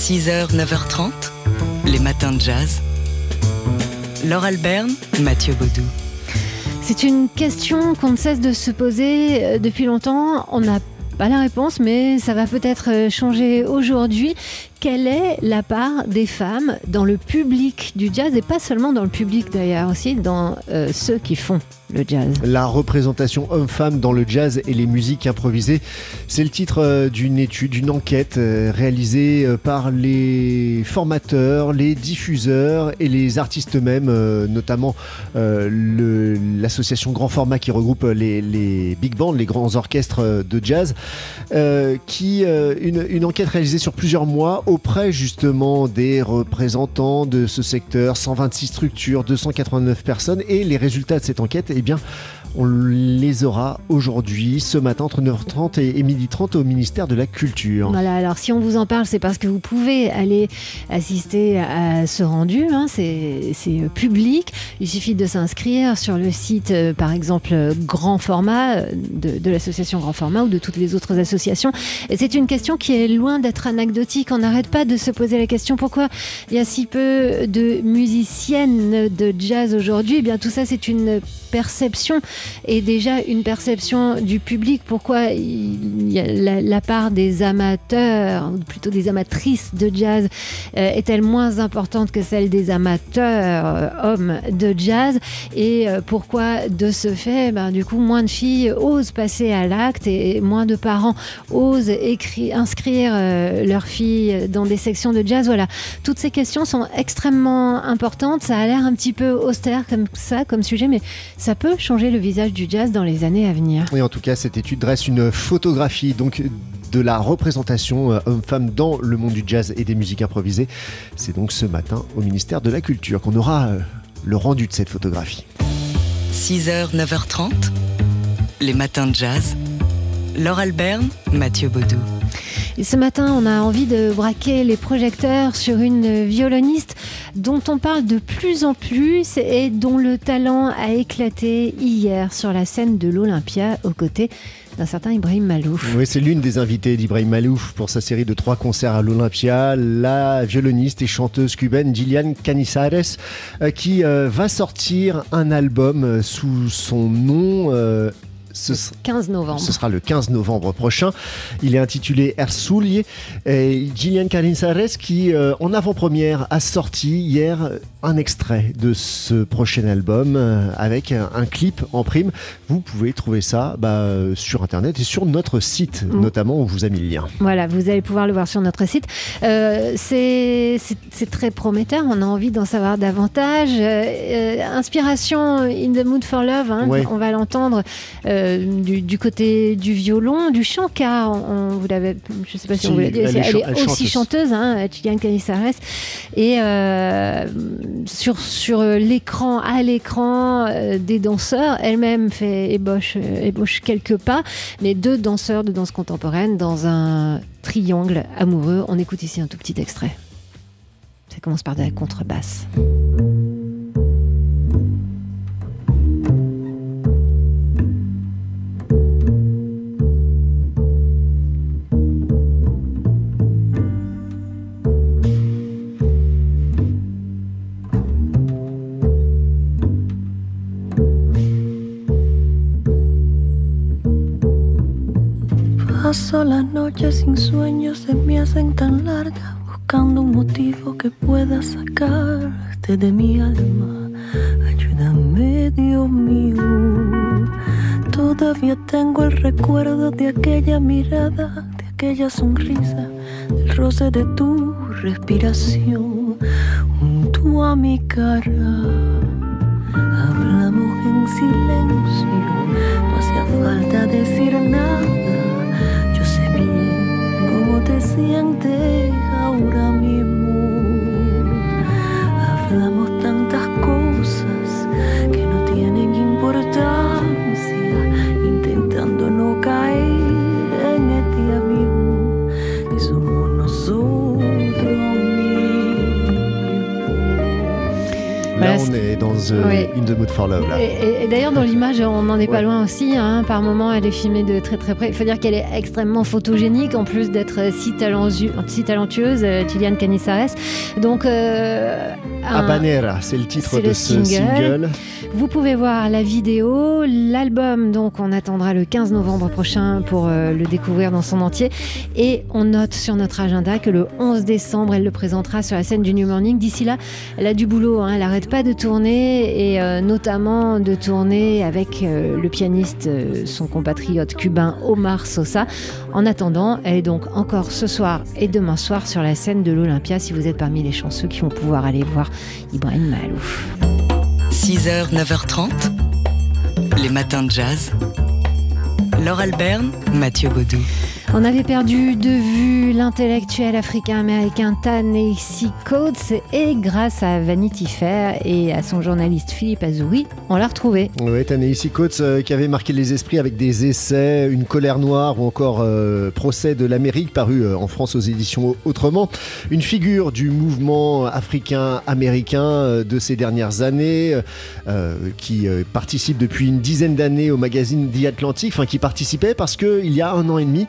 6h, 9h30, les matins de jazz. Laure Alberne, Mathieu Baudou. C'est une question qu'on ne cesse de se poser euh, depuis longtemps. On n'a pas la réponse, mais ça va peut-être euh, changer aujourd'hui. Quelle est la part des femmes dans le public du jazz et pas seulement dans le public d'ailleurs, aussi dans euh, ceux qui font le jazz? La représentation homme-femme dans le jazz et les musiques improvisées, c'est le titre euh, d'une étude, d'une enquête euh, réalisée par les formateurs, les diffuseurs et les artistes eux-mêmes, notamment l'association Grand Format qui regroupe les, big bands, les grands orchestres de jazz, qui une enquête réalisée sur plusieurs mois auprès justement des représentants de ce secteur, 126 structures, 289 personnes, et les résultats de cette enquête eh bien, on les aura aujourd'hui, ce matin, entre 9h30 et 12h30 au ministère de la Culture. Voilà, alors si on vous en parle, c'est parce que vous pouvez aller assister à ce rendu. Hein, c'est public. Il suffit de s'inscrire sur le site, euh, par exemple, Grand Format, euh, de, de l'association Grand Format ou de toutes les autres associations. C'est une question qui est loin d'être anecdotique. On n'arrête pas de se poser la question pourquoi il y a si peu de musiciennes de jazz aujourd'hui? Eh bien, tout ça, c'est une perception et déjà une perception du public. Pourquoi la, part des amateurs, ou plutôt des amatrices de jazz, euh, est-elle moins importante que celle des amateurs euh, hommes de jazz? Et euh, pourquoi, de ce fait, ben, du coup, moins de filles osent passer à l'acte et moins de parents osent inscrire leurs filles dans des sections de jazz? Voilà, toutes ces questions sont extrêmement importantes. Ça a l'air un petit peu austère comme ça, comme sujet, mais ça peut changer le visage du jazz dans les années à venir. Oui, en tout cas, cette étude dresse une photographie donc de la représentation euh, homme-femme dans le monde du jazz et des musiques improvisées. C'est donc ce matin au ministère de la Culture qu'on aura euh, le rendu de cette photographie. 6h, 9h30, les matins de jazz. Laure Alberne, Mathieu Baudou. Ce matin, on a envie de braquer les projecteurs sur une violoniste dont on parle de plus en plus et dont le talent a éclaté hier sur la scène de l'Olympia aux côtés d'un certain Ibrahim Malouf. Oui, c'est l'une des invitées d'Ibrahim Malouf pour sa série de trois concerts à l'Olympia, la violoniste et chanteuse cubaine Gillian Canizares, euh, qui euh, va sortir un album euh, sous son nom ce 15 novembre. Ce sera le 15 novembre prochain. Il est intitulé Ersoulier. Et Gillian Carinsares qui, euh, en avant-première, a sorti hier un extrait de ce prochain album euh, avec un, clip en prime. Vous pouvez trouver ça bah, sur Internet et sur notre site, mm. notamment, on vous a mis le lien. Voilà, vous allez pouvoir le voir sur notre site. Euh, c'est très prometteur, on a envie d'en savoir davantage. inspiration In the Mood for Love, hein, on va l'entendre. Euh, du, côté du violon, du chant, car on, vous l'avez, je ne sais pas si, on vous l'a dit, elle, est, aussi chanteuse, hein, Chilian Canizares, et euh, sur, sur l'écran, à l'écran euh, des danseurs, elle-même fait ébauche, ébauche quelques pas, mais deux danseurs de danse contemporaine dans un triangle amoureux. On écoute ici un tout petit extrait. Ça commence par de la contrebasse. Paso las noches sin sueños, se me hacen tan largas, buscando un motivo que pueda sacarte de mi alma. Ayúdame, Dios mío. Todavía tengo el recuerdo de aquella mirada, de aquella sonrisa, del roce de tu respiración junto a mi cara. Hablamos en silencio, no hacía falta decir nada Là, on est dans the, In the Mood for Love. Là. Et, d'ailleurs, dans l'image, on n'en est pas loin aussi. Hein. Par moment, elle est filmée de très très près. Il faut dire qu'elle est extrêmement photogénique, en plus d'être si, si talentueuse, Juliane Canisares. Donc, euh, Habanera, c'est le titre de ce single. Vous pouvez voir la vidéo, l'album, donc on attendra le 15 novembre prochain pour euh, le découvrir dans son entier. Et on note sur notre agenda que le 11 décembre, elle le présentera sur la scène du New Morning. D'ici là, elle a du boulot, hein. elle n'arrête pas de tourner et euh, notamment de tourner avec euh, le pianiste, son compatriote cubain Omar Sosa. En attendant, elle est donc encore ce soir et demain soir sur la scène de l'Olympia si vous êtes parmi les chanceux qui vont pouvoir aller voir Ibrahim Malouf. 6h, 9h30, les matins de jazz. Laure Alberne, Mathieu Baudou. On avait perdu de vue l'intellectuel africain-américain Ta-Nehisi Coates et grâce à Vanity Fair et à son journaliste Philippe Azouri, on l'a retrouvé. Oui, Ta-Nehisi Coates euh, qui avait marqué les esprits avec des essais, Une colère noire ou encore euh, Procès de l'Amérique paru euh, en France aux éditions Autrement. Une figure du mouvement africain-américain de ces dernières années qui participe depuis une dizaine d'années au magazine The Atlantic, enfin qui participait parce qu'il y a un an et demi,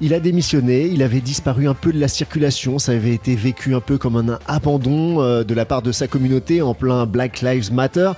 il a démissionné, il avait disparu un peu de la circulation, ça avait été vécu un peu comme un abandon euh, de la part de sa communauté en plein Black Lives Matter.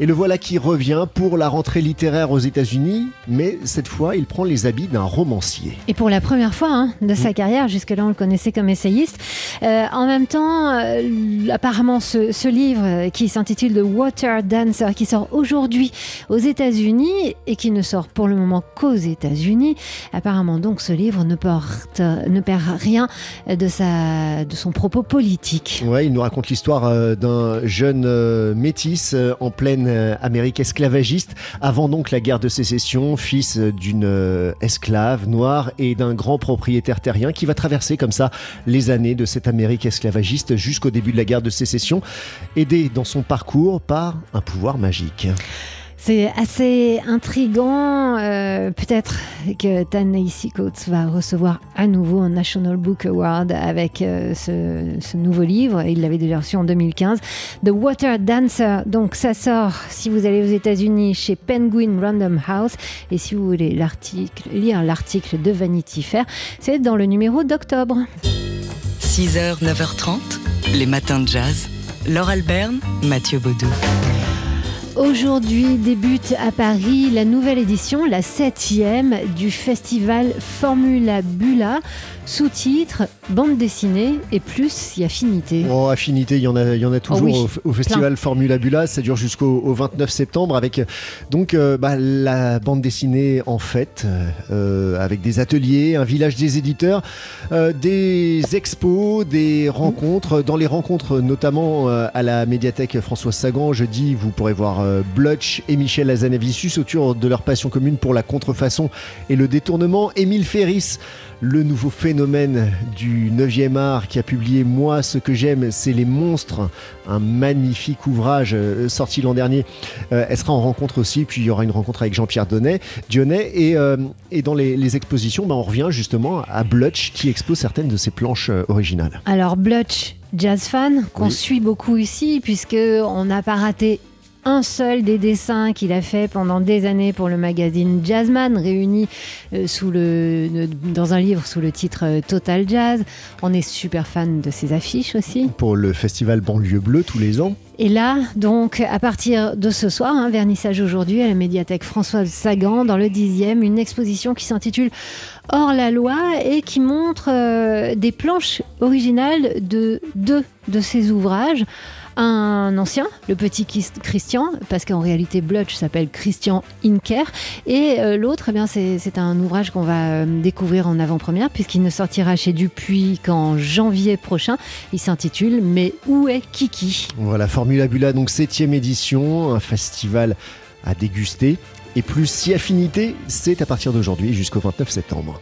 Et le voilà qui revient pour la rentrée littéraire aux États-Unis, mais cette fois, il prend les habits d'un romancier. Et pour la première fois hein, de sa mm. carrière, jusque-là on le connaissait comme essayiste. Euh, en même temps, euh, apparemment, ce, livre qui s'intitule The Water Dancer, qui sort aujourd'hui aux États-Unis et qui ne sort pour le moment qu'aux États-Unis, apparemment donc ce livre ne, porte, ne perd rien de, sa, de son propos politique. Ouais, il nous raconte l'histoire euh, d'un jeune métis en pleine euh, Amérique esclavagiste, avant donc la guerre de sécession, fils d'une euh, esclave noire et d'un grand propriétaire terrien qui va traverser comme ça les années de cette Amérique esclavagiste jusqu'au début de la guerre de sécession, aidé dans son parcours par un pouvoir magique. C'est assez intrigant. Euh, peut-être que Ta-Nehisi Coates va recevoir à nouveau un National Book Award avec ce, nouveau livre. Il l'avait déjà reçu en 2015. The Water Dancer. Donc ça sort si vous allez aux États-Unis chez Penguin Random House. Et si vous voulez lire l'article de Vanity Fair, c'est dans le numéro d'octobre. 6h, 9h30, les matins de jazz. Laure Alberne, Mathieu Baudou. Aujourd'hui débute à Paris la nouvelle édition, la septième du festival Formula Bula. Sous-titre, bande dessinée et plus y affinité. Oh, affinité, il y en a, il y en a toujours oh au, festival Formula Bula. Ça dure jusqu'au 29 septembre avec donc euh, bah, la bande dessinée en fait, euh, avec des ateliers, un village des éditeurs, euh, des expos, des rencontres. Dans les rencontres, notamment à la médiathèque François Sagan, jeudi, vous pourrez voir Blutch et Michel Azanavicius autour de leur passion commune pour la contrefaçon et le détournement. Émile Ferris le nouveau phénomène du 9e art qui a publié Moi, ce que j'aime, c'est les monstres, un magnifique ouvrage euh, sorti l'an dernier. Euh, elle sera en rencontre aussi, puis il y aura une rencontre avec Jean-Pierre Dionnet. Et, euh, et dans les, expositions, bah, on revient justement à Blutch qui expose certaines de ses planches originales. Alors Blutch, jazz fan, qu'on suit beaucoup ici, puisque on n'a pas raté un seul des dessins qu'il a fait pendant des années pour le magazine Jazzman, réuni euh, sous le, dans un livre sous le titre euh, Total Jazz. On est super fan de ses affiches aussi. Pour le festival Banlieue Bleue tous les ans. Et là, donc, à partir de ce soir, un vernissage aujourd'hui à la médiathèque Françoise Sagan, dans le 10e, une exposition qui s'intitule Hors la loi et qui montre euh, des planches originales de deux de ses ouvrages un ancien, le petit Christian, parce qu'en réalité Blutch s'appelle Christian Inker, et euh, l'autre, eh bien c'est un ouvrage qu'on va euh, découvrir en avant-première, puisqu'il ne sortira chez Dupuis qu'en janvier prochain. Il s'intitule Mais où est Kiki? Voilà, Formula Bula, donc septième édition, un festival à déguster. Et plus si affinité, c'est à partir d'aujourd'hui jusqu'au 29 septembre.